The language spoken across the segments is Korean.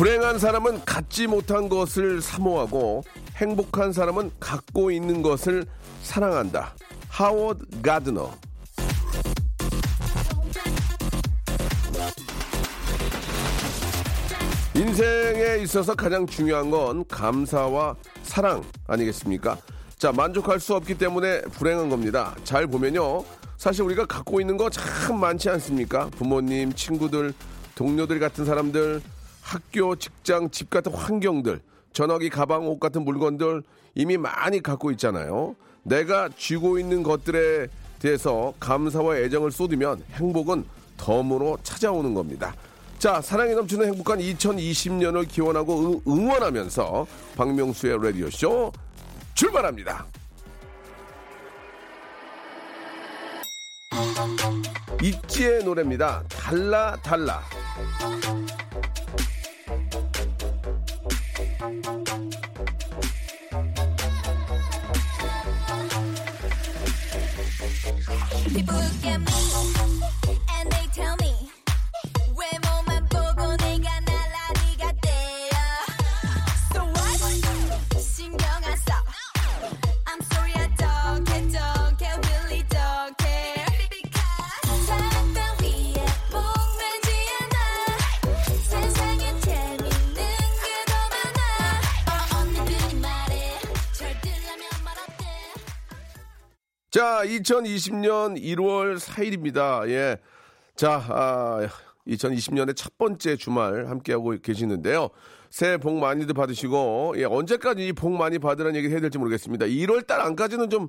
불행한 사람은 갖지 못한 것을 사모하고 행복한 사람은 갖고 있는 것을 사랑한다. 하워드 가드너. 인생에 있어서 가장 중요한 건 감사와 사랑 아니겠습니까? 자, 만족할 수 없기 때문에 불행한 겁니다. 잘 보면요. 사실 우리가 갖고 있는 거 참 많지 않습니까? 부모님, 친구들, 동료들 같은 사람들, 학교, 직장, 집 같은 환경들, 전화기, 가방, 옷 같은 물건들 이미 많이 갖고 있잖아요. 내가 쥐고 있는 것들에 대해서 감사와 애정을 쏟으면 행복은 덤으로 찾아오는 겁니다. 자, 사랑이 넘치는 행복한 2020년을 기원하고 응, 응원하면서 박명수의 라디오쇼 출발합니다. 있지의 노래입니다. 달라, 달라. People look at me 자, 2020년 1월 4일입니다. 예. 자, 아, 2020년의 첫 번째 주말 함께하고 계시는데요. 새해 복 많이들 받으시고, 예, 언제까지 이 복 많이 받으라는 얘기 해야 될지 모르겠습니다. 1월 달 안까지는 좀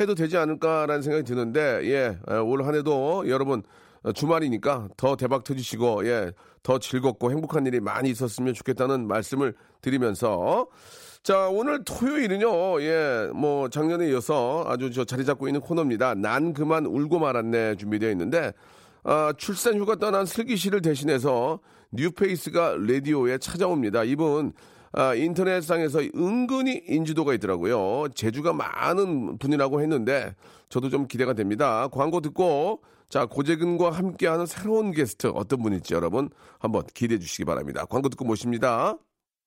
해도 되지 않을까라는 생각이 드는데, 예, 아, 올한 해도 여러분, 어, 주말이니까 더 대박 터지시고, 예, 더 즐겁고 행복한 일이 많이 있었으면 좋겠다는 말씀을 드리면서, 자, 오늘 토요일은요, 예, 뭐, 작년에 이어서 아주 저 자리 잡고 있는 코너입니다. 난 그만 울고 말았네 준비되어 있는데, 아, 출산 휴가 떠난 슬기 씨를 대신해서 뉴페이스가 라디오에 찾아옵니다. 이분, 아, 인터넷상에서 은근히 인지도가 있더라고요. 재주가 많은 분이라고 했는데, 저도 좀 기대가 됩니다. 광고 듣고, 자, 고재근과 함께하는 새로운 게스트 어떤 분일지 여러분 한번 기대해 주시기 바랍니다. 광고 듣고 모십니다.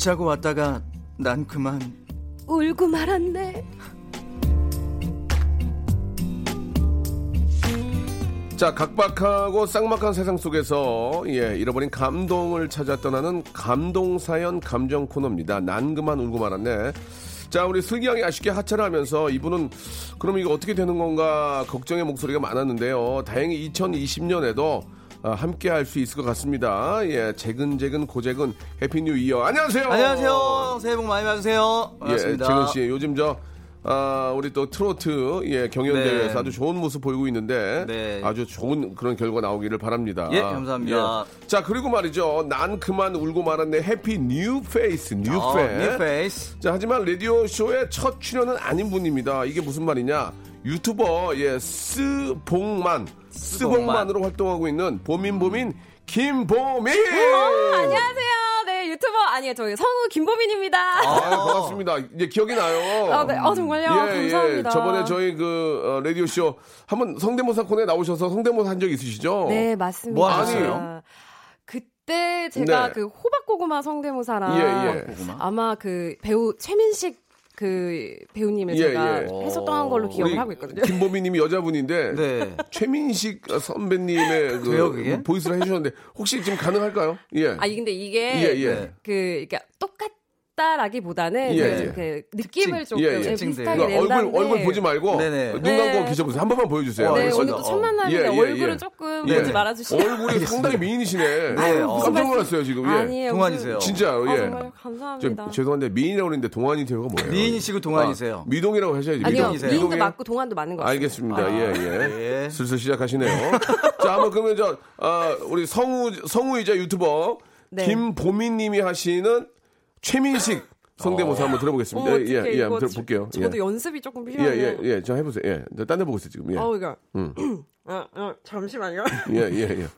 웃자고 왔다가 난 그만 울고 말았네. 자, 각박하고 쌍막한 세상 속에서 예, 잃어버린 감동을 찾아 떠나는 감동 사연 감정 코너입니다. 난 그만 울고 말았네. 자, 우리 슬기 양이 아쉽게 하차를 하면서 이분은 그럼 이거 어떻게 되는 건가 걱정의 목소리가 많았는데요. 다행히 2020년에도 함께 할 수 있을 것 같습니다. 예, 재근재근 고재근 Happy New Year. 안녕하세요. 안녕하세요 새해 복 많이 받으세요 예, 반갑습니다 재근 씨 요즘 저 아, 우리 또 트로트 예, 경연대회에서 네. 아주 좋은 모습 보이고 있는데 네. 아주 좋은 그런 결과 나오기를 바랍니다. 예, 감사합니다. 예. 자, 그리고 말이죠. 난 그만 울고 말았네. happy new face, new 어, 페. new face 자, 하지만 라디오 쇼의 첫 출연은 아닌 분입니다. 이게 무슨 말이냐? 유튜버 예, 스봉만, 스봉만으로 활동하고 있는 보민보민 김보민. 어, 안녕하세요. 네, 유튜버 아니에요. 저희 성우 김보민입니다. 아, 반갑습니다. 이제 기억이 나요. 아, 네. 아, 정말요? 감사합니다. 저번에 저희 그 어, 라디오 쇼 한번 성대모사 코너에 나오셔서 성대모사 한 적 있으시죠? 네, 맞습니다. 뭐 하셨어요? 그때 제가 네. 그 호박고구마 성대모사랑 예, 예. 고구마? 아마 그 배우 최민식 그 배우님을 예, 제가 예. 했었던 걸로 기억을 우리 하고 있거든요. 김보미님이 여자분인데 네. 최민식 선배님의 그 그게? 보이스를 해주셨는데 혹시 지금 가능할까요? 예. 아니 근데 이게 예, 예. 그 그러니까 똑같 다라기보다는 예, 그, 예. 그 느낌을 조금 예, 예. 예. 비슷하게 그러니까 얼굴 얼굴 보지 말고 네네. 눈 네. 감고 계셔보세요. 한 번만 보여주세요. 어, 네. 오늘 또첫 만남인데 예, 예, 얼굴은 예. 조금 예. 보지 말아주시면 얼굴이 상당히 미인이시네. 네, 어. 깜짝 놀랐어요 지금. 예. 아니에요. 동안이세요. 진짜요. 아, 예. 정말 저, 감사합니다. 죄송한데 미인이라고 그러는데 동안이 되가 뭐예요? 미인이시고 동안이세요. 아, 미동이라고 하셔야지. 아니요, 미동. 미동이세요. 미인도? 맞고 동안도 맞는 것 같아요. 알겠습니다. 아, 예, 예. 예. 슬슬 시작하시네요. 자, 한번 그러면 저, 아, 우리 성우, 성우이자 유튜버 네. 김보미님이 하시는 최민식 성대모사 한번 들어보겠습니다. 어, 예, 예, 예, 한번 지- 들어볼게요. 저도 예. 연습이 조금 예, 필요하네요. 예, 예. 저 해보세요. 예. 딴 데 보고 있어요, 지금. 예. 어, 이거. 음. 어, 어, 잠시만요. 예, 예, 예.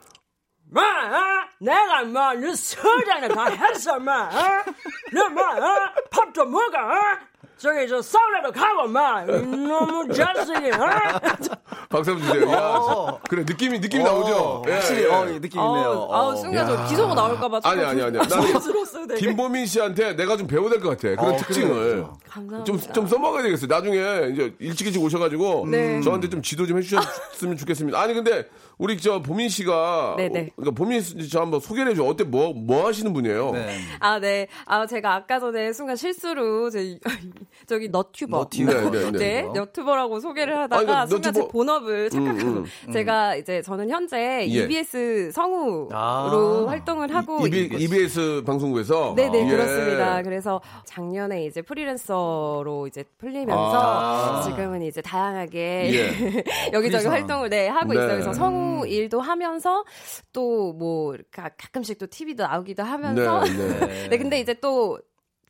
마, 아, 내가 뭐, 너 서장에 다 했어, 마. 어? 너뭐 어? 밥도 먹어, 어? 저기 저 사우나도 가고, 마. 이놈의 자식이, 어? 박수 한번 주세요. 야, 그래, 느낌이, 느낌이 나오죠? 어, 예, 확실히 예. 어, 이 느낌 있네요. 아우, 아우, 순간 저 비속어 나올까봐. 아니, 아니, 아니. 나는. 김보민 씨한테 내가 좀 배워야 될 것 같아. 그런 어, 특징을. 그래요. 감사합니다. 좀, 좀 써먹어야 되겠어요. 나중에 이제 일찍 일찍 오셔가지고 네. 저한테 좀 지도 좀 해주셨으면 좋겠습니다. 아니, 근데 우리 저 보민 씨가. 네네. 그러니까 보민 씨 저 한번 소개를 해줘. 어때? 뭐, 뭐 하시는 분이에요? 네. 아, 네. 아, 제가 아까 전에 순간 실수로 제 저기 너튜버. 너튜버. 네, 네, 네. 너튜버라고 소개를 하다가 아니, 순간 제 본업을 착각하고 음, 제가 이제 저는 현재 예. EBS 성우로 아. 활동을 하고 EB, EBS 방송국에서. 네네 예. 그렇습니다. 그래서 작년에 이제 프리랜서로 이제 풀리면서 아. 지금은 이제 다양하게 예. 여기저기. 활동을 네 하고 네. 있어요. 그래서 음. 성우 일도 하면서 또 뭐 가끔씩 또 TV도 나오기도 하면서 네, 네. 네, 근데 이제 또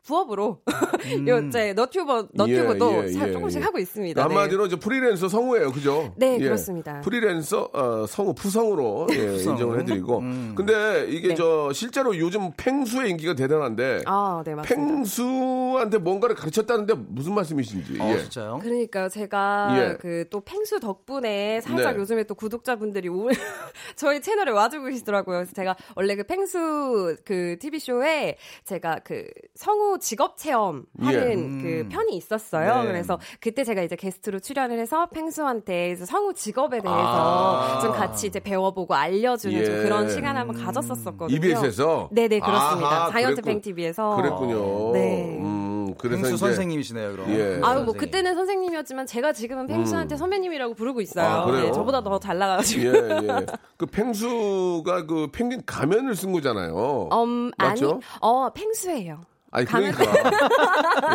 부업으로 요 이제 너튜버 너튜브도 음. 예, 예, 사- 예, 조금씩 예. 하고 있습니다. 네. 한마디로 이제 프리랜서 성우예요, 그죠? 네, 예. 그렇습니다. 프리랜서 어, 성우 푸성으로 예, 푸성. 인정을 해드리고. 음. 근데 이게 네. 저 실제로 요즘 팽수의 인기가 대단한데 아, 네 맞습니다. 팽수한테 뭔가를 가르쳤다는데 무슨 말씀이신지. 어, 예. 진짜요? 그러니까요. 제가 예. 그또 팽수 덕분에 살짝 네. 요즘에 또 구독자분들이 오, 저희 채널에 와주고 계시더라고요. 그래서 제가 원래 그 팽수 그 TV 쇼에 제가 그 성우 직업 체험 하는 예. 그 음. 편이 있었어요. 네. 그래서 그때 제가 이제 게스트로 출연을 해서 팽수한테 이제 성우 직업에 대해서 아. 좀 같이 이제 배워보고 알려주는 좀 예. 그런 시간을 한번 가졌었었거든요. EBS에서 네네 그렇습니다. 아하, 자이언트. 뱅 TV에서 그랬군요. 네. 음, 그래서 펭수 이제 선생님이시네요, 그럼. 예. 아유 뭐 선생님. 그때는 선생님이었지만 제가 지금은 팽수한테 선배님이라고 부르고 있어요. 아, 그래요? 네, 저보다 더 잘 나가가지고. 예, 예. 그 팽수가 그 펭귄 가면을 쓴 거잖아요. 음, 아니, 맞죠? 어, 팽수예요. 아니 그러니까.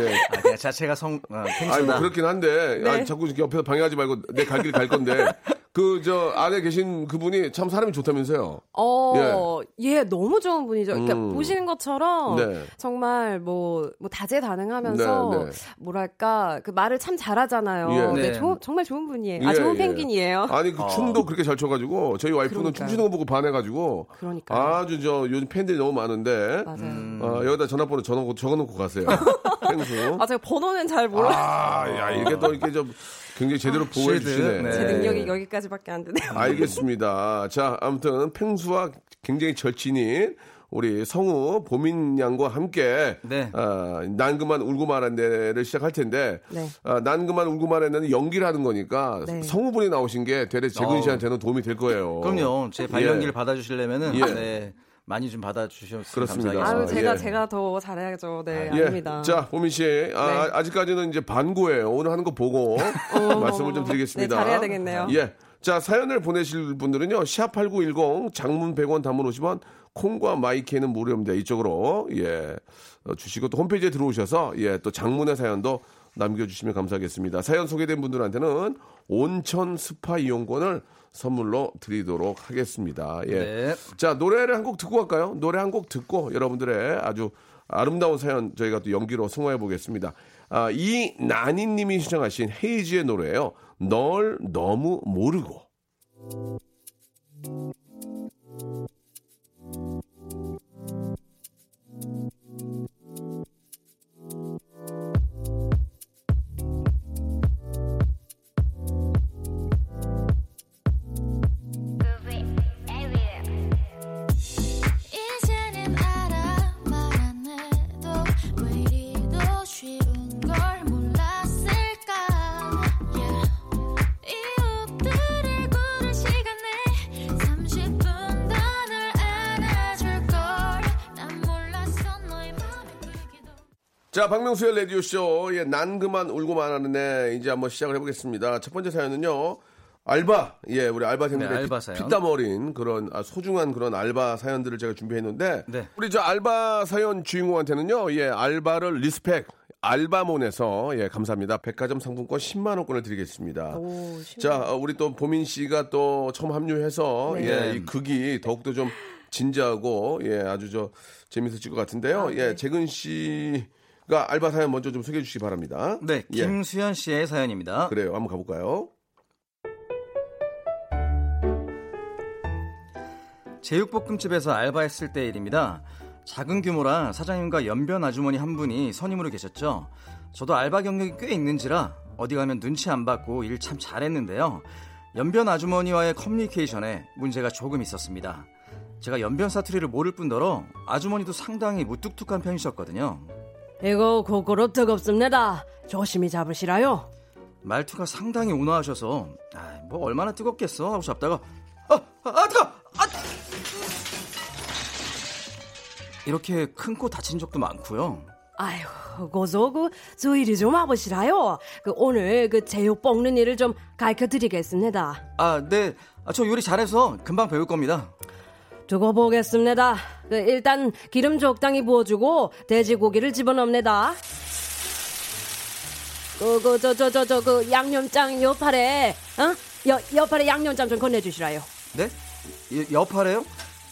예. 아, 그냥 자체가 성, 어, 펭수다. 아니 뭐 그렇긴 한데 네. 아니, 자꾸 옆에서 방해하지 말고 내 갈 길 갈 건데 그저 안에 계신 그분이 참 사람이 좋다면서요. 어, 예, 너무 좋은 분이죠. 그러니까 음. 보시는 것처럼 네. 정말 뭐, 뭐 다재다능하면서 네, 네. 뭐랄까 그 말을 참 잘하잖아요. 예. 네, 네. 조- 정말 좋은 분이에요. 아, 예, 좋은 예. 펭귄이에요. 아니 그 춤도 그렇게 잘 춰가지고 저희 와이프는 그러니까요. 춤추는 거 보고 반해가지고 그러니까요. 아주 저 요즘 팬들이 너무 많은데 맞아요. 어, 여기다 전화번호 적어놓고, 적어놓고 가세요. 펭수. 아, 제가 번호는 잘 몰라요. 아, 야, 이게 또 이렇게 좀 굉장히 제대로 보호해 쉴드. 주시네. 네. 제 능력이 여기까지밖에 안 되네요. 알겠습니다. 자, 아무튼 펭수와 굉장히 절친인 우리 성우 보민 양과 함께 네. 아, 난 그만 울고 말한대를 시작할 텐데 네. 아, 난 그만 울고 말한대는 연기를 하는 거니까 네. 성우분이 나오신 게 되레 재근 어. 씨한테는 도움이 될 거예요. 그럼요. 제 발연기를 예. 받아주시려면은, 예. 네. 많이 좀 받아주셨으면 그렇습니다. 감사하겠습니다. 아유, 제가, 예. 제가 더 잘해야죠. 네, 예. 아닙니다. 자, 보민 씨. 아, 네. 아직까지는 이제 반고예요. 오늘 하는 거 보고 말씀을 좀 드리겠습니다. 네, 잘해야 되겠네요. 예. 자, 사연을 보내실 분들은요. 샵8910 장문 100원 단문 50원 콩과 My K는 무료입니다. 이쪽으로 예. 어, 주시고 또 홈페이지에 들어오셔서 예, 또 장문의 사연도 남겨 주시면 감사하겠습니다. 사연 소개된 분들한테는 온천 스파 이용권을 선물로 드리도록 하겠습니다. 예. 네. 자, 노래를 한 곡 듣고 갈까요? 노래 한 곡 듣고 여러분들의 아주 아름다운 사연 저희가 또 연기로 승화해 보겠습니다. 아, 이 나니 님이 신청하신 헤이지의 노래예요. 널 너무 모르고. 자, 박명수의 라디오쇼. 예, 난 그만 울고만 하는데, 이제 한번 시작을 해보겠습니다. 첫 번째 사연은요, 알바. 예, 우리 알바생들의 네, 알바 피-. 피땀 어린 그런 아, 소중한 그런 알바 사연들을 제가 준비했는데, 네. 우리 저 알바 사연 주인공한테는요, 예, 알바를 respect. 알바몬에서 예 감사합니다. 백화점 상품권 10만 원권을 드리겠습니다. 오, 심- 자, 어, 우리 또 보민 씨가 또 처음 합류해서 네. 예, 이 극이 더욱더 좀 진지하고 예, 아주 저 재밌으실 것 같은데요. 아, 네. 예, 재근 씨 가 알바 사연 먼저 좀 소개해 주시기 바랍니다. 네, 예, 김수현 씨의 사연입니다. 그래요. 한번 가볼까요? 제육볶음집에서 알바했을 때 일입니다. 작은 규모라 사장님과 연변 아주머니 한 분이 선임으로 계셨죠. 저도 알바 경력이 꽤 있는지라 어디 가면 눈치 안 받고 일 참 잘했는데요. 연변 아주머니와의 커뮤니케이션에 문제가 조금 있었습니다. 제가 연변 사투리를 모를 뿐더러 아주머니도 상당히 무뚝뚝한 편이셨거든요. 이거 고구로 뜨겁습니다. 조심히 잡으시라요. 말투가 상당히 온화하셔서 아, 뭐 얼마나 뜨겁겠어 하고 잡다가 아, 아, 아 뜨거! 아! 이렇게 큰 코 다친 적도 많고요. 아휴, 고소 그 주의를 좀 와보시라요. 그 오늘 그 제육 볶는 일을 좀 가르쳐 드리겠습니다. 아, 네. 아, 저 요리 잘해서 금방 배울 겁니다. 두고 보겠습니다. 그 일단 기름 적당히 부어주고 돼지고기를 집어넣습니다. 그, 그, 저, 저, 저, 저, 그 양념장 옆팔에, 어? 여, 옆팔에 양념장 좀 건네주시라요. 네? 여, 여파래요?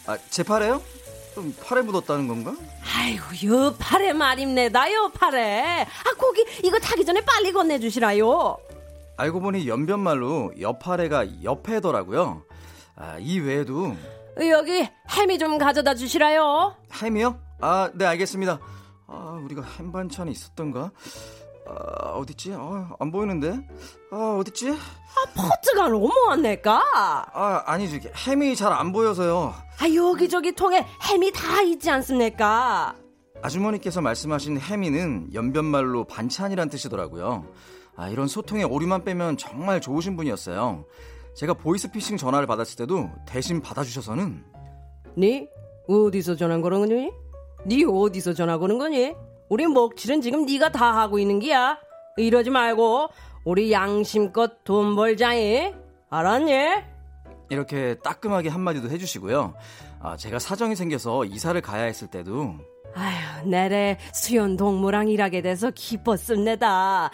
아, 제 팔에요? 좀 팔에 묻었다는 건가? 아이고, 옆팔에 말입니다, 옆팔에. 아, 고기 이거 타기 전에 빨리 건네주시라요. 알고 보니 연변말로 여파래가 옆에더라고요. 아, 이 외에도 여기 햄이 좀 가져다 주시라요. 햄이요? 아, 네, 알겠습니다. 아, 우리가 햄 반찬이 있었던가? 아, 어딨지? 아, 안 보이는데? 아, 어딨지? 포트가 너무한내까? 아, 아니지. 햄이 잘 안 보여서요. 아, 여기저기 통에 햄이 다 있지 않습니까? 아주머니께서 말씀하신 햄이는 연변말로 반찬이란 뜻이더라고요. 아, 이런 소통의 오류만 빼면 정말 좋으신 분이었어요. 제가 보이스피싱 전화를 받았을 때도 대신 받아주셔서는 니 어디서 전화 거는 거니? 니 어디서 전화 거는 거니? 우리 먹칠은 지금 니가 다 하고 있는 기야. 이러지 말고 우리 양심껏 돈 벌자이. 알았니? 이렇게 따끔하게 한마디도 해주시고요. 아, 제가 사정이 생겨서 이사를 가야 했을 때도 아휴, 내래 수연 동무랑 일하게 돼서 기뻤습니다.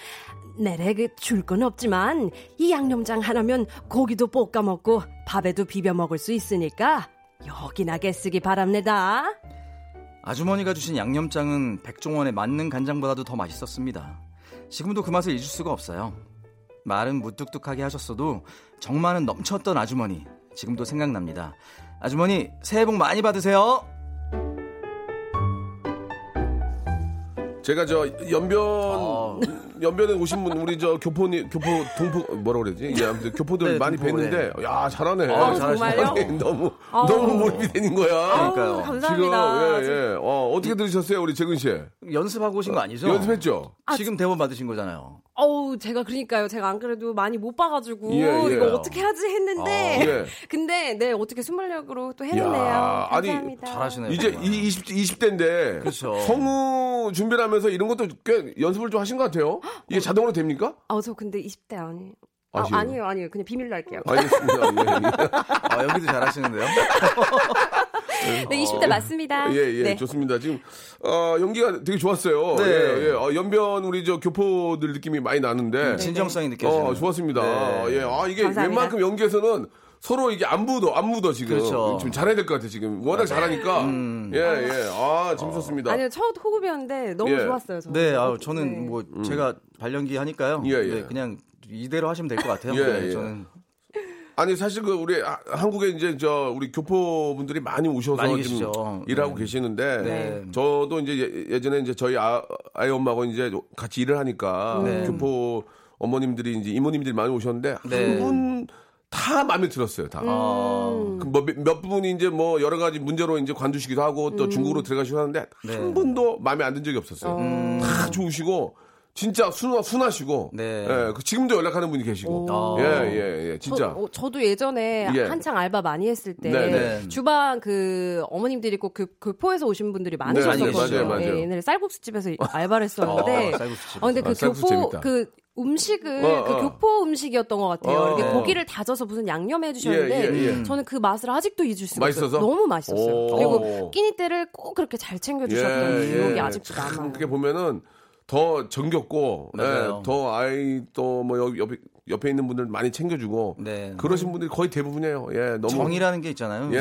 내래 그줄 건 없지만 이 양념장 하나면 고기도 볶아 먹고 밥에도 비벼 먹을 수 있으니까 여기나게 쓰기 바랍니다. 아주머니가 주신 양념장은 백종원의 맞는 간장보다도 더 맛있었습니다. 지금도 그 맛을 잊을 수가 없어요. 말은 무뚝뚝하게 하셨어도 정말은 넘쳤던 아주머니 지금도 생각납니다. 아주머니 새해 복 많이 받으세요. 제가 저 연변 어. 연변에 오신 분 우리 저 교포니 교포 동포 뭐라 그러지? 예, 아무튼 교포들 네, 많이 동포, 뵀는데 야 잘하네. 어, 정말요? 아니, 너무 아우. 너무 몰입이 되는 거야. 그러니까요. 감사합니다. 지금 예, 예. 어, 어떻게 들으셨어요, 우리 재근 씨? 연습하고 오신 거 아니죠? 연습했죠? 지금 대본 받으신 거잖아요. 어우, 제가 그러니까요. 제가 안 그래도 많이 못 봐가지고 예, 예. 이거 어떻게 하지 했는데, 아, 예. 근데 네 어떻게 순발력으로 또 해냈네요. 야, 아니, 감사합니다. 잘하시네요. 이제 정말. 이 20, 20대인데 그렇죠. 성우 준비를 하면서 이런 것도 꽤 연습을 좀 하신 것 같아요. 이게 자동으로 됩니까? 아, 저 근데 20대 아니에요. 아, 아? 아니에요, 아니에요. 그냥 비밀로 할게요. 알겠습니다. 예, 예. 아, 여기도 잘하시는데요. 네, 20대 맞습니다. 예, 예, 네. 좋습니다. 지금, 어, 연기가 되게 좋았어요. 네. 예, 예. 어, 연변 우리 저 교포들 느낌이 많이 나는데. 진정성이 느껴지는. 어, 좋았습니다. 네. 예, 아, 이게 감사합니다. 웬만큼 연기에서는 서로 이게 안 묻어, 안 묻어, 지금. 그렇죠. 좀 잘해야 될 것 같아, 지금. 워낙 잘하니까. 음. 예, 예. 아, 재밌었습니다. 아니요, 첫 호흡이었는데 너무 예. 좋았어요. 저는. 네, 아, 어, 저는 네. 뭐 제가 발연기 하니까요. 예, 예. 네, 그냥 이대로 하시면 될 것 같아요. 예, 네, 예. 저는 아니, 사실 그, 우리, 아, 한국에 이제 저, 우리 교포분들이 많이 오셔서 많이 지금. 일하고 네. 계시는데. 네. 저도 이제 예- 예전에 이제 저희 아, 아이 엄마하고 이제 같이 일을 하니까 네. 교포 어머님들이 이제 이모님들이 많이 오셨는데 네. 한분 다 마음에 들었어요. 다. 어, 그 뭐, 몇- 몇 분이 이제 뭐 여러 가지 문제로 이제 관두시기도 하고 또 중국으로 들어가시고 하는데 네. 한 번도 마음에 안 든 적이 없었어요. 다 좋으시고 진짜 순하, 순하시고. 네. 예, 그 지금도 연락하는 분이 계시고. 오. 예, 예, 예. 진짜. 저, 어, 저도 예전에 예. 한창 알바 많이 했을 때 네, 네. 주방 그 어머님들이 꼭 그, 교포에서 오신 분들이 많으셨거든요. 맞아요, 맞아요. 예, 옛날에 쌀국수집에서 알바를 했었는데 어, 쌀국수집. 어, 근데 그 아, 교포 재밌다. 그 음식을 어, 그 어. 교포 음식이었던 것 같아요. 어, 이렇게 어. 고기를 다져서 무슨 양념 해주셨는데 예, 예, 예. 저는 그 맛을 아직도 잊을 수가 맛있어서? 없어요. 너무 맛있었어요. 오. 그리고 끼니 때를 꼭 그렇게 잘 챙겨주셨던 기억이 아직도 참 남아요. 그렇게 보면은 더 정겹고, 맞아요. 예, 더 아이 또 뭐 옆에, 옆에 있는 분들 많이 챙겨주고. 네. 그러신 분들이 거의 대부분이에요. 예, 너무. 정이라는 게 있잖아요. 예,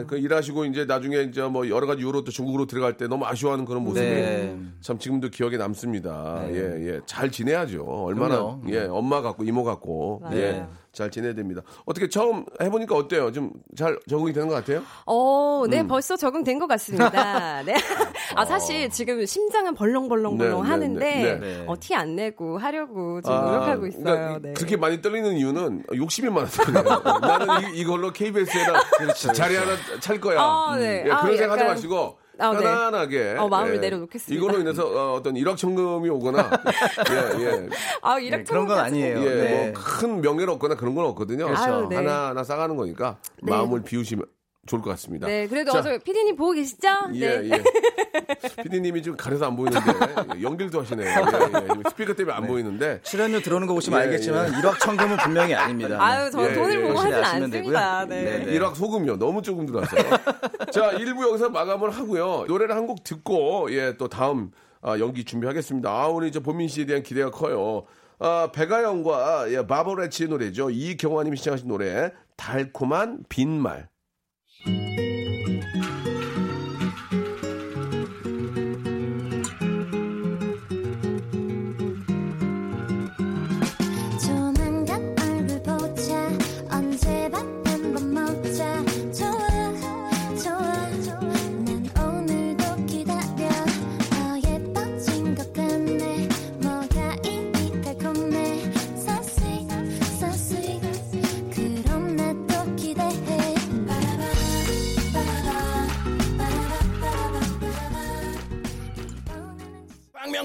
예. 그 일하시고 이제 나중에 이제 뭐 여러 가지 이유로 또 중국으로 들어갈 때 너무 아쉬워하는 그런 모습이 네. 참 지금도 기억에 남습니다. 네. 예, 예. 잘 지내야죠. 얼마나 그럼요. 예, 엄마 같고 이모 같고. 예. 잘 지내야 됩니다. 어떻게 처음 해보니까 어때요? 좀 잘 적응이 되는 것 같아요? 어, 음. 네, 벌써 적응된 것 같습니다. 네. 아, 사실 지금 심장은 벌렁벌렁벌렁 네, 네, 하는데, 네, 네. 어, 티 안 내고 하려고 좀 아, 노력하고 있어요. 그러니까 네. 그렇게 많이 떨리는 이유는 욕심이 많아서요. 나는 이, 걸로 KBS에다 자리 하나 찰 거야. 아, 네. 예, 아, 그런 생각 하지 약간- 마시고 아, 네. 편안하게 어, 마음을 예, 내려놓겠습니다. 이걸로 인해서 어, 어떤 일확천금이 오거나 예, 예. 아, 네, 이렇게 그런 건 아니에요. 예, 네. 뭐큰 명예를 얻거나 그런 건 없거든요. 아유, 네. 하나 하나 싸가는 거니까 네. 마음을 비우시면 좋을 것 같습니다. 네, 그래도 자, 어저 피디님 보고 계시죠? 예, 네. 예. 피디님이 좀 가려서 안 보이는데 연길도 하시네요. 예, 예. 스피커 때문에 안 보이는데 출연료 들어오는 거 보시면 예, 알겠지만 일확천금은 분명히 아닙니다. 아유, 저는 예, 돈을 예, 보고 하진 않습니다. 되고요. 네. 네. 일확 소금요. 너무 조금 들어왔어요. 자, 1부 여기서 마감을 하고요. 노래를 한 곡 듣고, 예, 또 다음 아, 연기 준비하겠습니다. 아, 오늘 이제 보민 씨에 대한 기대가 커요. 아, 배가영과 예, 바버레치의 노래죠. 이경화님이 시청하신 노래, 달콤한 빈말. 조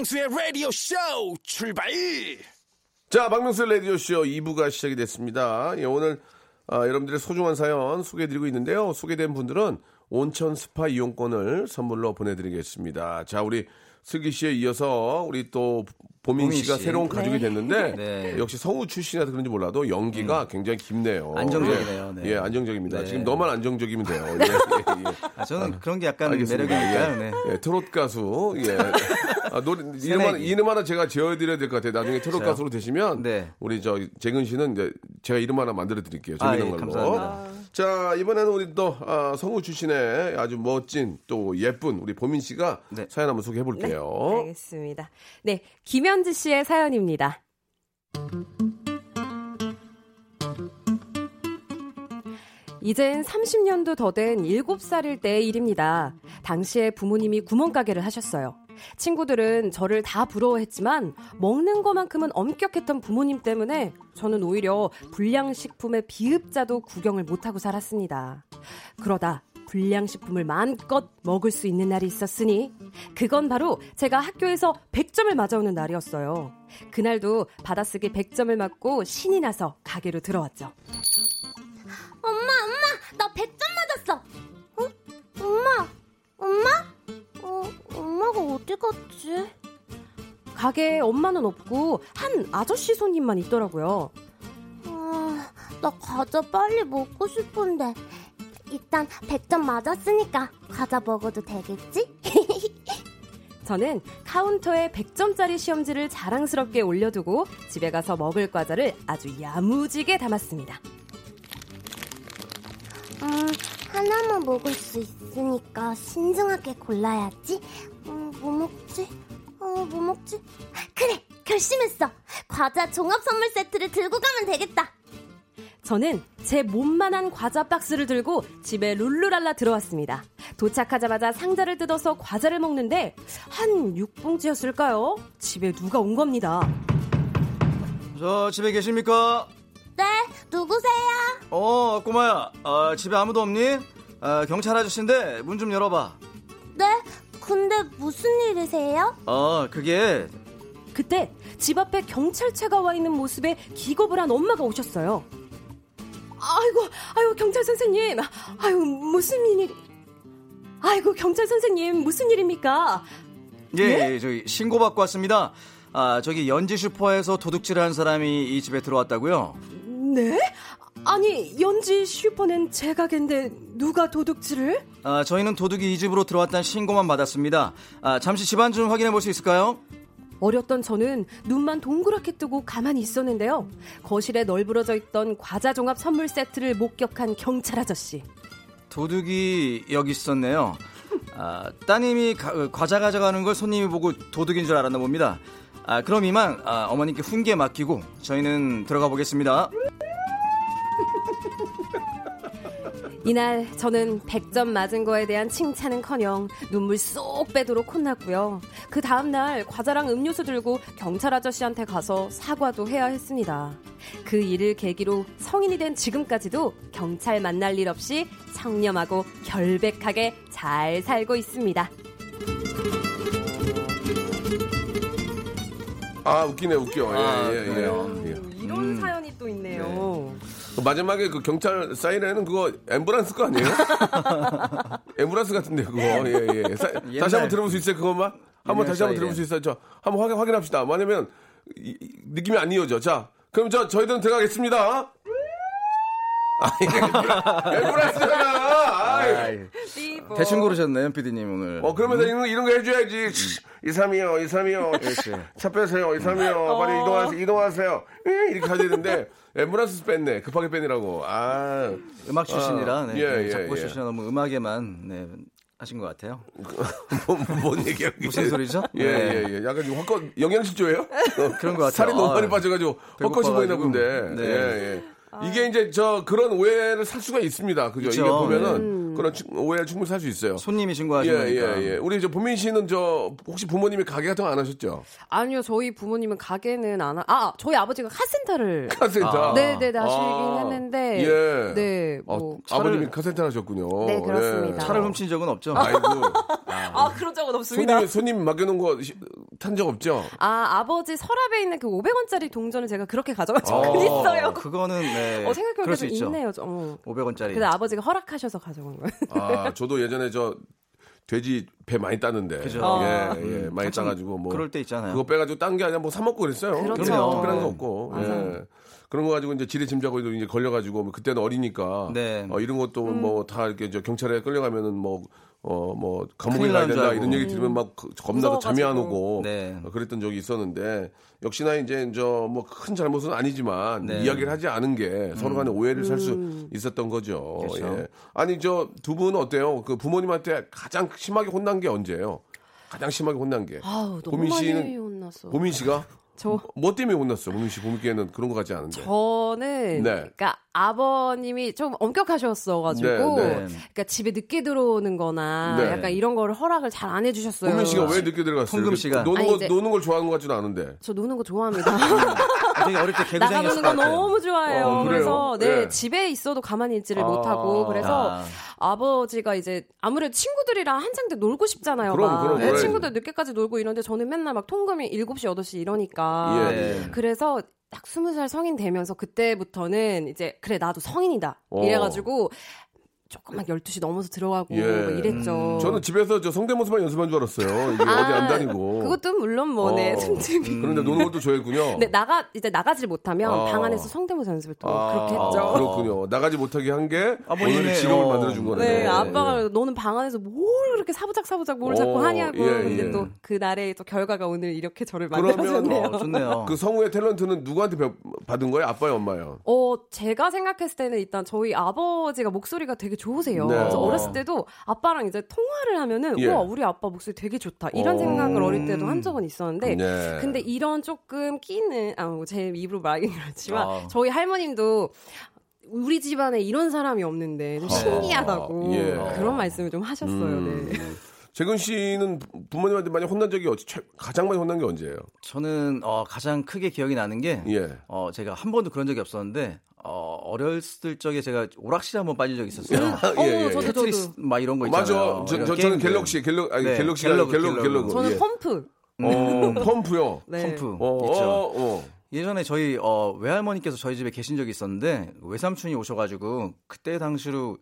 박명수의 라디오 쇼 출발 자, 박명수 라디오 쇼 2부가 시작이 됐습니다. 예, 오늘 아, 여러분들의 소중한 사연 소개해드리고 있는데요. 소개된 분들은 온천 스파 이용권을 선물로 보내드리겠습니다. 자, 우리 슬기 씨에 이어서 우리 또 보민 씨가 씨. 새로운 가족이 됐는데 네. 역시 성우 출신이라서 그런지 몰라도 연기가 굉장히 깊네요. 안정적이네요. 예, 네. 예, 안정적입니다. 네. 지금 너만 안정적이면 돼요. 예, 예, 예. 아, 저는 그런 게 약간 알겠습니다. 매력이니까요. 예. 네. 예, 트롯 가수. 예. 아, 노래 이름 하나. 이름 하나 제가 지어드려야 될 것 같아요. 나중에 트롯 저요? 가수로 되시면 네. 우리 저 재근 씨는 이제 제가 이름 하나 만들어 드릴게요. 재밌는 아, 예, 걸로. 감사합니다. 자 이번에는 우리 또 아, 성우 출신의 아주 멋진 또 예쁜 우리 보민 씨가 네. 사연 한번 소개해 볼게요. 네, 알겠습니다. 네, 김현지 씨의 사연입니다. 이젠 30년도 더 된 7살일 때의 일입니다. 당시에 부모님이 구멍가게를 하셨어요. 친구들은 저를 다 부러워했지만 먹는 것만큼은 엄격했던 부모님 때문에 저는 오히려 불량식품의 비읍자도 구경을 못하고 살았습니다. 그러다 불량식품을 마음껏 먹을 수 있는 날이 있었으니 그건 바로 제가 학교에서 100점을 맞아오는 날이었어요. 그날도 받아쓰기 100점을 맞고 신이 나서 가게로 들어왔죠. 엄마, 엄마, 나 100점 어디 갔지? 가게에 엄마는 없고 한 아저씨 손님만 있더라고요. 아, 나 과자 빨리 먹고 싶은데. 일단 100점 맞았으니까 과자 먹어도 되겠지? 저는 카운터에 100점짜리 시험지를 자랑스럽게 올려두고 집에 가서 먹을 과자를 아주 야무지게 담았습니다. 음, 하나만 먹을 수 있으니까 신중하게 골라야지. 음, 뭐 먹지? 어, 뭐 먹지? 그래, 결심했어. 과자 종합 선물 세트를 들고 가면 되겠다. 저는 제 몸만한 과자 박스를 들고 집에 룰루랄라 들어왔습니다. 도착하자마자 상자를 뜯어서 과자를 먹는데 한 6봉지였을까요? 집에 누가 온 겁니다. 저 집에 계십니까? 네, 누구세요? 어, 꼬마야. 아, 집에 아무도 없니? 아, 경찰 아저씨인데 문 좀 열어봐. 네, 근데 무슨 일이세요? 어, 그게 그때 집 앞에 경찰차가 와 있는 모습에 기겁을 한 엄마가 오셨어요. 아이고, 아이고, 경찰 선생님. 아유, 무슨 일이. 아이고, 경찰 선생님, 무슨 일입니까? 예, 예, 저기 신고 받고 왔습니다. 아, 저기 연지 슈퍼에서 도둑질을 한 사람이 이 집에 들어왔다고요? 네? 아니, 연지 슈퍼는 제 가게인데 누가 도둑질을? 아, 저희는 도둑이 이 집으로 들어왔다는 신고만 받았습니다. 아, 잠시 집안 좀 확인해 볼 수 있을까요? 어렸던 저는 눈만 동그랗게 뜨고 가만히 있었는데요. 거실에 널브러져 있던 과자 종합 선물 세트를 목격한 경찰 아저씨. 도둑이 여기 있었네요. 아, 따님이 가- 과자 가져가는 걸 손님이 보고 도둑인 줄 알았나 봅니다. 아, 그럼 이만 아, 어머님께 훈계 맡기고 저희는 들어가 보겠습니다. 이날 저는 100점 맞은 거에 대한 칭찬은커녕 눈물 쏙 빼도록 혼났고요. 그 다음 날 과자랑 음료수 들고 경찰 아저씨한테 가서 사과도 해야 했습니다. 그 일을 계기로 성인이 된 지금까지도 경찰 만날 일 없이 청렴하고 결백하게 잘 살고 있습니다. 아 웃기네 웃겨. 아, 예, 예. 예. 마지막에 그 경찰 사이렌은 그거 앰뷸런스 거 아니에요? 앰뷸런스 같은데 그거. 예, 예. 사- 다시 한번 들어볼 수 있어요 그것만? 한번 다시 한번 들어볼. 수 있어요? 저 한번 확인, 확인합시다. 왜냐면 이- 이- 느낌이 안 이어져. 자, 그럼 저 저희들은 들어가겠습니다. 아. 아이. 아이, 대충 고르셨네요, PD님 오늘. 어, 그러면서 이런, 거- 이런 거 해줘야지. 232요, 232요. 그렇지. 차 빼세요, 232요. 빨리 이동하세요, 이동하세요. 예, 이렇게 하야 되는데, 앰뷸런스 뺐네. 급하게 빼느라고. 아. 음악 출신이라 네, 아, 예, 네, 예, 작곡 예. 출신이라 너무 음악에만 네, 하신 것 같아요. 뭐, 뭔 얘기야. 무슨 소리죠? 예, 예, 예. 약간 좀 헛것, 영양실조예요? 그런 것 같아요. 살이 너무 많이 아, 빠져가지고 헛것이 보이나. 본데. 네. 예, 예. 이게 이제 저 그런 오해를 살 수가 있습니다. 그죠? 있죠. 이게 보면은 그런 충- 오해를 충분히 살 수 있어요. 손님이 예, 신고하신 거니까. 예, 예. 우리 이제 보민 씨는 저 혹시 부모님이 가게 같은 거 안 하셨죠? 아니요, 저희 부모님은 가게는 안 하, 아, 저희 아버지가 카센터를. 카센터. 네네, 나시긴 아, 했는데. 예. 네, 어, 뭐. 아버님이 카센터 하셨군요. 네, 그렇습니다. 예. 차를 훔친 적은 없죠. 아이고. 아, 그런 적은 없습니다. 손님, 손님 맡겨놓은 거 탄 적 없죠? 아, 아버지 서랍에 있는 그 500원짜리 동전을 제가 그렇게 가져간 적은 있어요. 그거는 네. 어, 생각해보니까 좀 있죠. 있네요. 좀. 어. 500원짜리. 근데 아버지가 허락하셔서 가져간 거예요. 아, 저도 예전에 저 돼지 배 많이 따는데. 그죠. 예, 예. 음, 많이 따가지고 뭐. 그럴 때 있잖아요. 그거 빼가지고 딴 게 아니라 뭐 사먹고 그랬어요. 그렇죠. 그냥 특별한 거 없고. 맞아요. 예. 그런 거 가지고 이제 지레 짐자고 이제 걸려가지고 뭐 그때는 어리니까. 네. 어, 이런 것도 음. 뭐다 이렇게 저 경찰에 끌려가면은 뭐 어, 뭐, 감옥에 가야 된다, 알고. 이런 얘기 들으면 막 그- 겁나서 잠이 안 오고, 네. 어, 그랬던 적이 있었는데, 역시나 이제 저 뭐 큰 잘못은 아니지만, 네. 이야기를 하지 않은 게 서로 간에 오해를 살 수 있었던 거죠. 그렇죠. 예. 아니, 저 두 분은 어때요? 그 부모님한테 가장 심하게 혼난 게 언제예요? 가장 심하게 혼난 게. 아우, 너무 보민 많이 씨는- 혼났어. 보민 씨가? 저- 뭐 때문에 혼났어? 보민 씨 보기에는 그런 것 같지 않은데. 저는 네. 그러니까 아버님이 좀 엄격하셨어가지고 네, 네. 그러니까 집에 늦게 들어오는 거나 네. 약간 이런 거를 허락을 잘 안 해주셨어요. 보민 씨가 왜 늦게 들어갔어요? 통금 씨가. 노는, 아니, 거, 이제- 노는 걸 좋아하는 것 같지는 않은데. 저 노는 거 좋아합니다. 되게 어릴 때 나가보는 것거 같아요. 너무 좋아해요. 어? 그래서 네 예. 집에 있어도 가만히 있지를 아. 못하고 그래서 아. 아버지가 이제 아무래도 친구들이랑 한창 때 놀고 싶잖아요. 그럼, 막. 그럼, 네, 그래야지. 친구들 늦게까지 놀고 이런데 저는 맨날 막 통금이 7시 8시 이러니까 예. 네. 그래서 딱 20살 성인 되면서 그때부터는 이제 그래 나도 성인이다 어. 이래가지고 조금만 12시 넘어서 들어가고 예. 뭐 이랬죠. 저는 집에서 저 성대모사만 연습한 줄 알았어요. 이게 아, 어디 안 다니고. 그것도 물론 뭐네 어. 틈틈이. 그런데 노는 것도 좋아했군요. 근데 나가 이제 나가질 못하면 아. 방 안에서 성대모사 연습을 또 아, 그렇게 했죠. 그렇군요. 나가지 못하게 한 게 오늘 직업을 어. 만들어준 거네요. 네, 예. 아빠가 너는 방 안에서 뭘 그렇게 사부작 사부작 뭘 자꾸 어, 하냐고. 예, 근데 예. 또그 날의 또 결과가 오늘 이렇게 저를 만들어줬네요. 어, 좋네요. 그 성우의 탤런트는 누구한테 받은 거예요? 아빠요, 엄마요? 어, 제가 생각했을 때는 일단 저희 아버지가 목소리가 되게 좋으세요. 네. 그래서 어. 어렸을 때도 아빠랑 이제 통화를 하면은 예. 와, 우리 아빠 목소리 되게 좋다. 이런 어. 생각을 어릴 때도 한 적은 있었는데 네. 근데 이런 조금 끼는 아, 뭐제 입으로 말하긴 그렇지만 아. 저희 할머님도 우리 집안에 이런 사람이 없는데 좀 신기하다고 예. 그런 말씀을 좀 하셨어요. 네. 재근 씨는 부- 부모님한테 많이 혼난 적이 최- 가장 많이 혼난 게 언제예요? 저는 어, 가장 크게 기억이 나는 게 예. 어, 제가 한 번도 그런 적이 없었는데 어, 어렸을 적에 제가 오락실에 한번 빠진 적이 있었어요. 예, 예, 예. 저도, 테트리스 막 이런 거 있잖아요. 맞아. 저, 이런 저, 저는 게임들. 갤럭시, 갤러그, 아니, 네, 갤럭시가 갤러그, 갤러그, 갤러그, 갤러그. 갤러그. 저는 예. 펌프 어, 펌프요. 네. 펌프 어, 있죠. 어, 어. 예전에 저희 어, 외할머니께서 저희 집에 계신 적이 있었는데 외삼촌이 오셔가지고 그때 당시로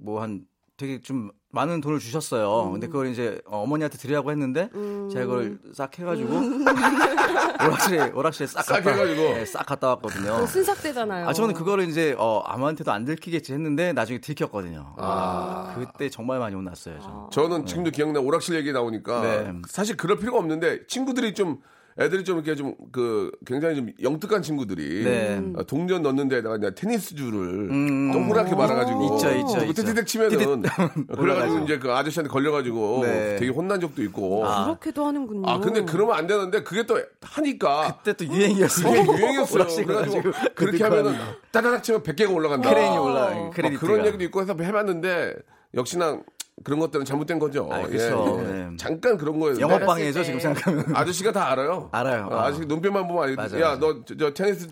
뭐 한 되게 좀 많은 돈을 주셨어요. 근데 그걸 이제 어, 어머니한테 드리라고 했는데 제가 그걸 싹 해가지고 오락실에 오락실에 싹, 싹 갔다, 해가지고. 네, 싹 갔다 왔거든요. 그 순삭되잖아요. 아 저는 그거를 이제 어, 아무한테도 안 들키겠지 했는데 나중에 들켰거든요. 아, 그때 정말 많이 혼났어요. 저. 저는 지금도 기억나 오락실 얘기 나오니까 네. 사실 그럴 필요가 없는데 친구들이 좀 애들이 좀 이렇게 좀 그 굉장히 좀 영특한 친구들이 네. 어, 동전 넣는 데다가 그냥 테니스 줄을 음. 동그랗게 말아가지고 있죠, 있죠, 그 있죠. 티티득 치면은 그래가지고 이제 그 아저씨한테 걸려가지고 네. 되게 혼난 적도 있고 그렇게도 하는군요. 아 근데 그러면 안 되는데 그게 또 하니까 그때 또 유행이었어요. 그게 유행이었어요. 오락실 그래가지고 가가지고 그렇게 그 하면은. 따다닥 치면 100개가 올라간다. 크레인이 올라 막 크레디트가. 그런 얘기도 있고 해서 해봤는데 역시나 그런 것들은 잘못된 거죠. 아, 예, 그쵸. 예. 네. 잠깐 그런 거예요. 영업방해죠 때. 지금 생각하면. 아저씨가 다 알아요. 알아요. 어, 아저씨 눈빛만 보면 알겠 맞아요, 야, 맞아요. 너저 테니스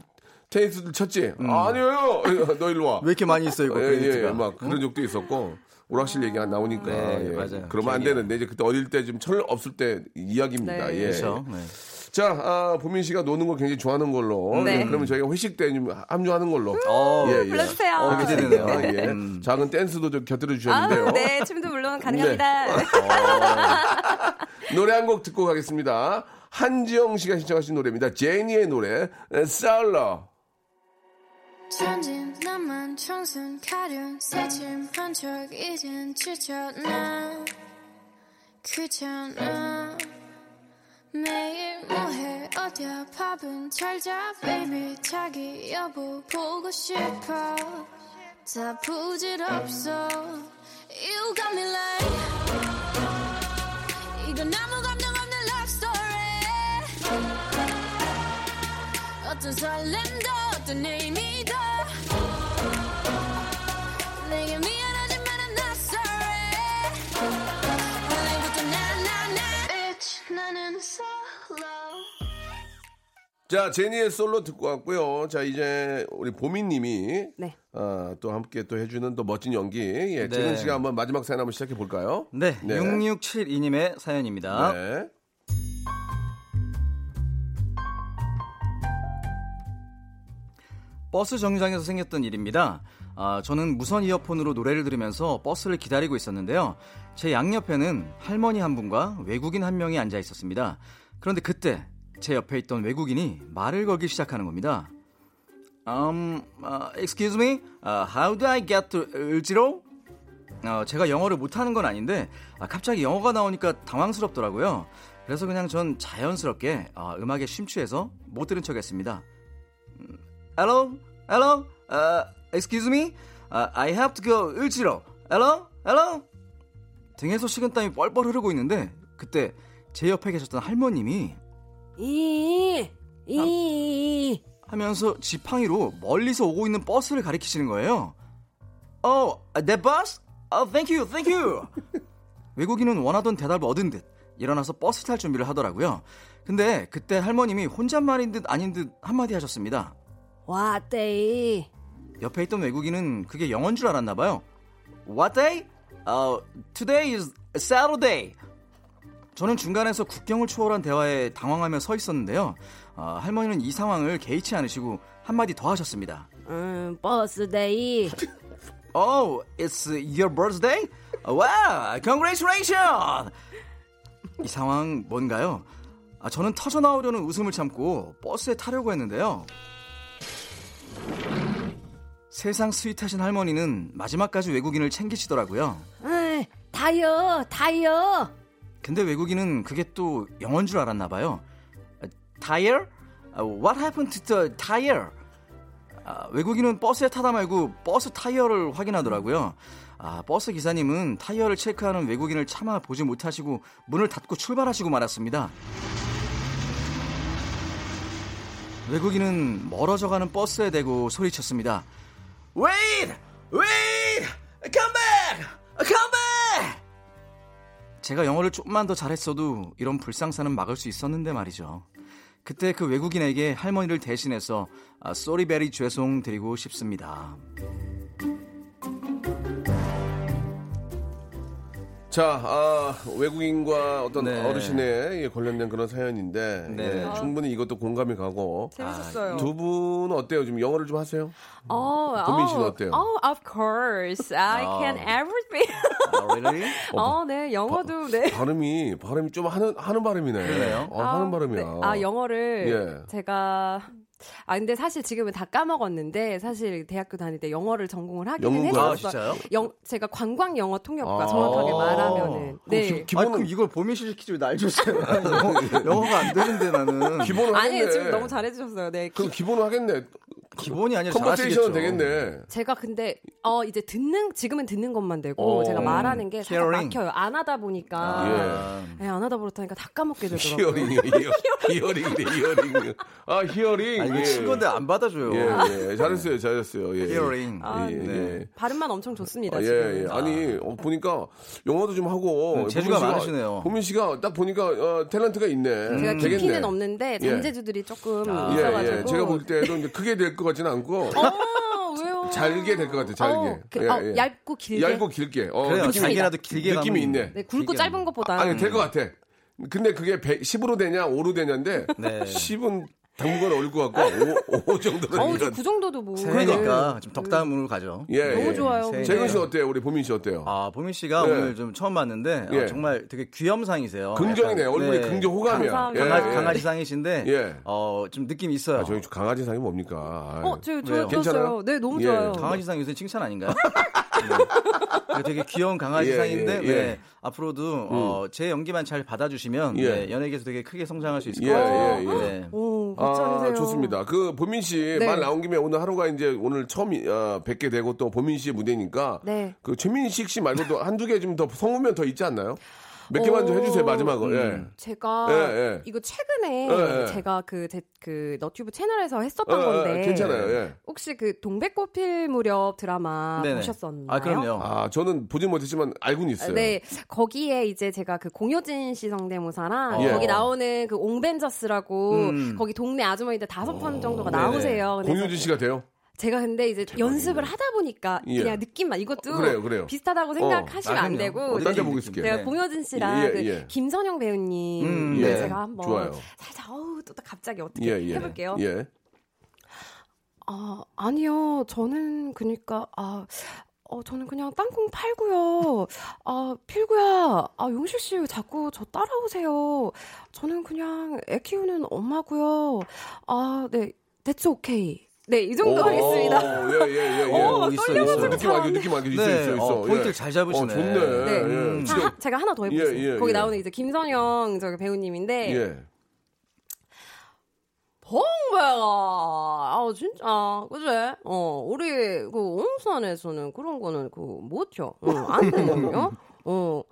테니스 쳤지? 아니에요. 너 일로 와. 왜 이렇게 많이 있어 이거 예, 크레디트가. 예, 막 그런 적도 있었고 오락실 얘기가 나오니까 네, 예. 맞아요. 그러면 안. 되는데 이제 그때 어릴 때 좀 철 없을 때 이야기입니다. 네. 예. 그렇죠. 네. 자, 아, 보민 씨가 노는 걸 굉장히 좋아하는 걸로. 네. 예, 그러면 저희가 회식 때좀 합류하는 걸로. 어, 예, 예. 불러주세요. 어, 기대되네요. 아, 예. 음. 작은 댄스도 좀 곁들여 주셨는데요. 아, 네, 춤도 물론 가능합니다. 노래 한 곡 듣고 가겠습니다. 한지영 씨가 신청하신 노래입니다. 제니의 노래, 쌀러. 천진 나만 청순 가련 새침 한 척 이젠 지쳤나 귀찮아 매일 뭐해? 어디야? 밥은 잘자 baby. 자기 여보 보고 싶어. 다 부질없어. You got me like 이건 아무 감정 없는 love story. 어떤 설렘도 어떤 의미 자, 제니의 솔로 듣고 왔고요. 자, 이제 우리 보민님이 네. 아, 또 함께 또 해주는 또 멋진 연기. 예, 네. 재근 씨가 한번 마지막 사연 한번 시작해 볼까요? 네, 네. 6672님의 사연입니다. 네. 버스 정류장에서 생겼던 일입니다. 아, 저는 무선 이어폰으로 노래를 들으면서 버스를 기다리고 있었는데요. 제 양옆에는 할머니 한 분과 외국인 한 명이 앉아 있었습니다. 그런데 그때 제 옆에 있던 외국인이 말을 걸기 시작하는 겁니다. Um, uh, excuse me, uh, how do I get to 을지로? 어, 제가 영어를 못하는 건 아닌데 아, 갑자기 영어가 나오니까 당황스럽더라고요. 그래서 그냥 전 자연스럽게 어, 음악에 심취해서 못 들은 척했습니다. 음, Hello, hello, uh, excuse me, uh, I have to go 을지로. Hello, hello. 등에서 식은땀이 뻘뻘 흐르고 있는데 그때 제 옆에 계셨던 할머님이 이, 이, 하면서 지팡이로 멀리서 오고 있는 버스를 가리키시는 거예요. Oh, that bus? Oh, thank you, thank you. 외국인은 원하던 대답을 얻은 듯 일어나서 버스 탈 준비를 하더라고요. 근데 그때 할머님이 혼잣말인 듯 아닌 듯 한마디 하셨습니다. 와떼이. 옆에 있던 외국인은 그게 영어인 줄 알았나 봐요. What day? Uh, today is Saturday. 저는 중간에서 국경을 초월한 대화에 당황하며 서 있었는데요. 아, 할머니는 이 상황을 개의치 않으시고 한마디 더 하셨습니다. 음, 버스데이. Oh, it's your birthday? Wow, congratulations! 이 상황 뭔가요? 아, 저는 터져 나오려는 웃음을 참고 버스에 타려고 했는데요. 세상 스윗하신 할머니는 마지막까지 외국인을 챙기시더라고요. 에이, 타이어, 타이어. 근데 외국인은 그게 또 영어인 줄 알았나 봐요. Tire? Uh, What happened to the tire? 아, 외국인은 버스에 타다 말고 버스 타이어를 확인하더라고요. 아, 버스 기사님은 타이어를 체크하는 외국인을 차마 보지 못하시고 문을 닫고 출발하시고 말았습니다. 외국인은 멀어져가는 버스에 대고 소리쳤습니다. Wait! Wait! Come back! Come back! 제가 영어를 좀만 더 잘했어도 이런 불상사는 막을 수 있었는데 말이죠. 그때 그 외국인에게 할머니를 대신해서 아, 쏘리베리 죄송 드리고 싶습니다. 자, 아, 외국인과 어떤 네. 어르신의 예, 관련된 그런 사연인데 네. 예, 충분히 이것도 공감이 가고 재밌었어요. 두분 어때요? 지금 영어를 좀 하세요? Oh, 도민 씨는 oh, 어때요? Oh, of course. I can everything. 아, really? 어, 네, 영어도 네. 발음이 발음이 좀 하는 하는 발음이네. 그래요? 어, 하는 발음이야. 네. 아, 영어를 예. 제가 아 근데 사실 지금은 다 까먹었는데 사실 대학교 다닐 때 영어를 전공을 하기는? 했었어요. 아? 영 제가 관광 영어 통역과 아. 정확하게 말하면은 네. 기- 아, 기본은 그럼 이걸 씨 시키지 줬어요? 영어- 영어가 안 되는데 나는. 기본은 하겠네. 아니 지금 너무 잘해 주셨어요. 네. 그 기본은 하겠네. 기본이 아니라 잘하시겠죠. 되겠네. 제가 근데 어 이제 듣는 지금은 듣는 것만 되고 어. 제가 말하는 게 살짝. 막혀요. 안 하다 보니까 아, 네, 안 하다 보니까 다 까먹게 되더라고요. 히어링, 히어링이네, 히어링. 아, 히어링. 아, 이거 예. 친구인데 안 받아줘요. 예, 예. 잘했어요, 잘했어요. 예. Hearing. 아, 예, 네. 예. 발음만 엄청 좋습니다. 아, 예, 지금. 예. 아니, 어, 보니까 영어도 좀 하고. 음, 재주가 씨가- 많으시네요. 보민 씨가 딱 보니까 어, 탤런트가 있네. 제가 깊이는 되겠네. 없는데 예. 잔재주들이 조금 아. 예, 있어가지고. 예. 제가 볼 때도 이제 크게 될것 같지는 않고 어, 왜요? 잘게 될 것 같아요, 잘게. 어, 그, 예, 어, 예. 얇고 길게. 얇고 길게. 어, 그래요. 느낌이, 잘게라도 길게 느낌이 가면- 있네. 네, 굵고 길게 짧은 것보다. 아 니, 될 것 같아. 근데 그게 100, 10으로 되냐, 5로 되냐인데, 네. 10은 당분간 어릴 것 같고, 5, 5 정도는. 어우, 이런- 저그 정도도 뭐. 새해니까 좀 덕담으로 가죠. 예, 너무 예. 좋아요. 재근 씨 어때요? 우리 보민 씨 어때요? 아, 보민 씨가 예. 오늘 좀 처음 봤는데 어, 예. 정말 되게 귀염상이세요. 긍정이네. 약간, 얼굴에 네. 긍정 호감이야. 감사합니다. 강아지, 예, 예. 강아지상이신데 예. 어, 좀 느낌이 있어요. 아, 저희 강아지 상이 뭡니까? 어, 저, 저? 괜찮아요? 네, 너무 예. 좋아요. 강아지상 요새 칭찬 아닌가요? 네. 되게 귀여운 강아지상인데 예, 예, 예. 네, 앞으로도 어, 제 연기만 잘 받아주시면 예. 네, 연예계에서 되게 크게 성장할 수 있을 예, 것 같아요. 예, 예. 네. 오, 아. 좋습니다. 그 보민 씨 네. 말 나온 김에 오늘 하루가 이제 오늘 처음 어, 뵙게 되고 또 보민 씨의 무대니까 네. 그 최민식 씨 말고도 한두 개 좀 더 성우면 더 있지 않나요? 몇 개만 좀 오. 해주세요 마지막으로. 예. 제가 예, 예. 이거 최근에 예, 예. 제가 그, 제, 그 너튜브 채널에서 했었던 어, 어, 건데 괜찮아요. 예. 혹시 그 동백꽃 필 무렵 드라마 네네. 보셨었나요? 아, 그럼요. 아 저는 보진 못했지만 알고는 있어요. 네, 거기에 이제 제가 그 공효진 씨 성대모사랑 예. 거기 나오는 그 옹벤져스라고 음. 거기 동네 아주머니들 다섯 번 정도가. 나오세요. 공유진 씨가 돼요? 제가 근데 이제 연습을 하다 보니까 예. 그냥 느낌만 이것도 그래요, 그래요. 비슷하다고 생각하시면 아, 안. 되고 어디 딴데 느낌, 보고 느낌. 있을게요. 제가 네. 공효진 씨랑 예, 그 예. 김선영 배우님 음, 네, 예. 제가 한번 좋아요. 살짝 어우 또 갑자기 어떻게 예, 예. 해볼게요. 예. 아 아니요 저는 그니까 아. 어, 저는 그냥 땅콩 팔고요. 아, 필구야. 아, 용실 씨왜 자꾸 저 따라오세요. 저는 그냥 애 키우는 엄마고요. 아, 네. That's okay. 네, 이 정도 하겠습니다. 예 예 예 예, 예. 어, 막 있어, 있어. 느낌 알게 느낌 알게 있어 네, 있어 있어. 어, 포인트를 예. 잘 잡으시네. 어, 좋네. 네. 예. 음. 자, 하- 제가 하나 더 해보겠습니다. 예, 예, 거기 예. 나오는 이제 김선영 저기 배우님인데 예. 동백아 아 진짜 그지? 어 우리 그 옹산에서는 그런 거는 그 못혀. 응, 안 되거든요. 어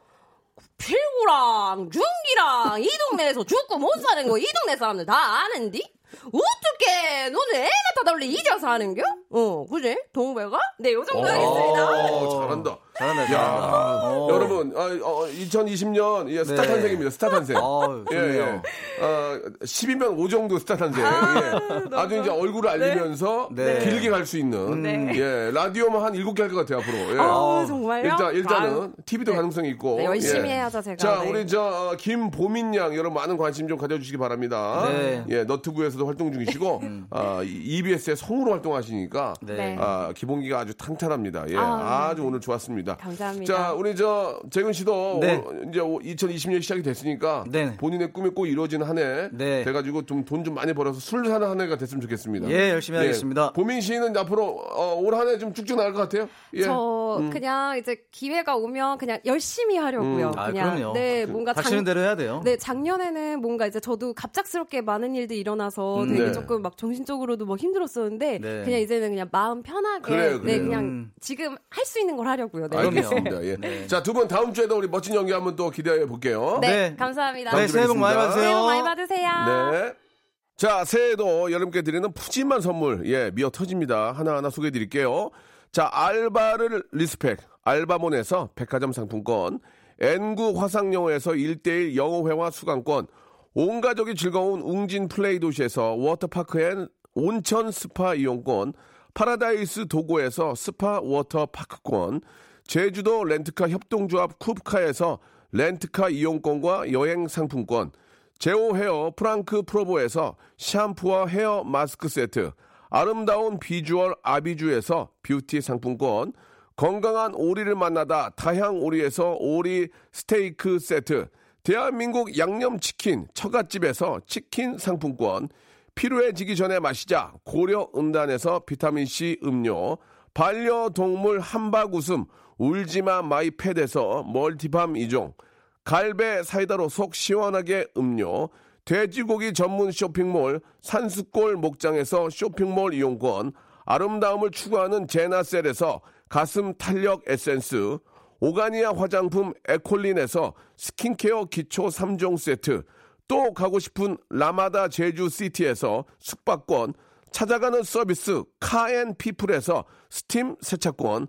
필구랑 준기랑 이 동네에서 죽고 못 사는 거 이 동네 사람들 다 아는디? 어떻게 너네 애 갖다 달리 이제 사는겨? 어 그지? 동백아? 네 요 정도 하겠습니다. 어, 잘한다. 잘한다, 야, 잘한다. 어. 여러분, 아, 어, 2020년 예, 스타 네. 탄생입니다. 스타 탄생. 어, 예, 좋네요. 예. 어, 10이면 5 정도 스타 탄생. 예. 아주 이제 얼굴을 알리면서 네. 길게 갈 수 있는. 네. 예, 라디오만 한 7개 할 것 같아요, 앞으로. 예. 아 정말요? 일단, 일단은 TV도 네. 가능성이 있고. 네, 열심히 예. 해야죠 제가. 자, 네. 우리 저 어, 김보민 양 여러분 많은 관심 좀 가져 주시기 바랍니다. 네. 예, 너튜브에서도 활동 중이시고 아, EBS의 성우로 활동하시니까 네. 아, 기본기가 아주 탄탄합니다. 예, 아, 아, 주 오늘 좋았습니다. 감사합니다. 자, 우리 저 재근 씨도 네. 오- 이제 2020년 시작이 됐으니까 네. 본인의 꿈이 꼭 이루어지는 한해 네. 돼가지고 좀 돈좀 많이 벌어서 술 사는 한 해가 됐으면 좋겠습니다. 예, 열심히 하겠습니다. 보민 씨는 앞으로 어, 올 한 해 좀 쭉쭉 나갈 것 같아요. 예. 저 그냥 이제 기회가 오면 그냥 열심히 하려고요. 음. 아, 그냥 그럼요. 네 뭔가 닥치는 대로 해야 돼요. 네 작년에는 뭔가 이제 저도 갑작스럽게 많은 일들이 일어나서 되게 네. 조금 막 정신적으로도 막 힘들었었는데 네. 그냥 이제는 그냥 마음 편하게 그래요, 네 그래요. 그냥 음. 지금 할 수 있는 걸 하려고요. 네. 알겠습니다. 예. 네. 자, 두 분 다음 주에도 우리 멋진 연기 한번 또 기대해 볼게요. 네, 네. 감사합니다. 네, 새해 복 많이. 받으세요. 새해 복 많이 받으세요. 네. 자, 새해도 여러분께 드리는 푸짐한 선물, 예, 미어 터집니다. 하나하나 소개해 드릴게요. 자, 알바를 respect, 알바몬에서 백화점 상품권, 엔구 화상영어에서 1대1 영어회화 수강권, 온 가족이 즐거운 웅진 플레이 도시에서 워터파크 and 온천 스파 이용권, 파라다이스 도고에서 스파 워터파크권, 제주도 렌트카 협동조합 쿱카에서 렌트카 이용권과 여행 상품권, 제오 헤어 프랑크 프로보에서 샴푸와 헤어 마스크 세트, 아름다운 비주얼 아비주에서 뷰티 상품권, 건강한 오리를 만나다 다향 오리에서 오리 스테이크 세트, 대한민국 양념치킨 처갓집에서 치킨 상품권, 필요해지기 전에 마시자 고려 은단에서 비타민C 음료, 반려동물 함박 웃음 울지마 마이 팻에서 multi balm 이종, 갈배 사이다로 속 시원하게 음료, 돼지고기 전문 쇼핑몰 산수골 목장에서 쇼핑몰 이용권, 아름다움을 추구하는 제나셀에서 가슴 탄력 에센스, 오가니아 화장품 에콜린에서 스킨케어 기초 3종 세트, 또 가고 싶은 라마다 제주시티에서 숙박권, 찾아가는 서비스 카앤피플에서 스팀 세차권,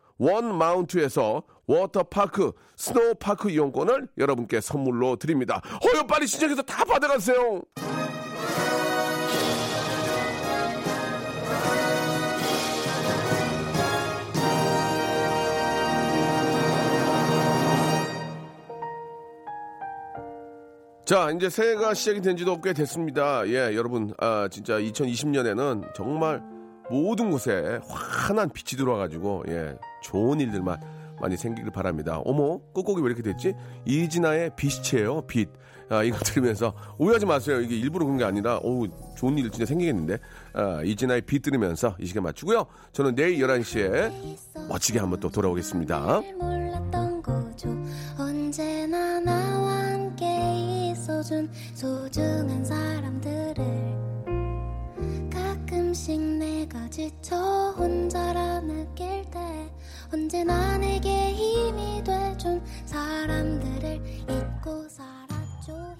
원 마운트에서 워터파크 스노우파크 이용권을 여러분께 선물로 드립니다. 어여 빨리 신청해서 다 받아가세요. 자, 이제 새해가 시작이 된 지도 꽤 됐습니다. 예, 여러분, 아, 진짜 2020년에는 정말 모든 곳에 환한 빛이 들어와가지고, 예, 좋은 일들만 많이 생기길 바랍니다. 어머, 끝곡이 왜 이렇게 됐지? 이진아의 빛이에요, 빛. 아, 이거 들으면서 오해하지 마세요. 이게 일부러 그런 게 아니라, 어우, 좋은 일 진짜 생기겠는데. 아, 이진아의 빛 들으면서 이 시간 맞추고요. 저는 내일 11시에 멋지게 한번 또 돌아오겠습니다. 언제나 나와 함께 있어준 소중한 사람 지쳐 혼자라 느낄 때 언제나 내게 힘이 돼준 사람들을 잊고 살았죠.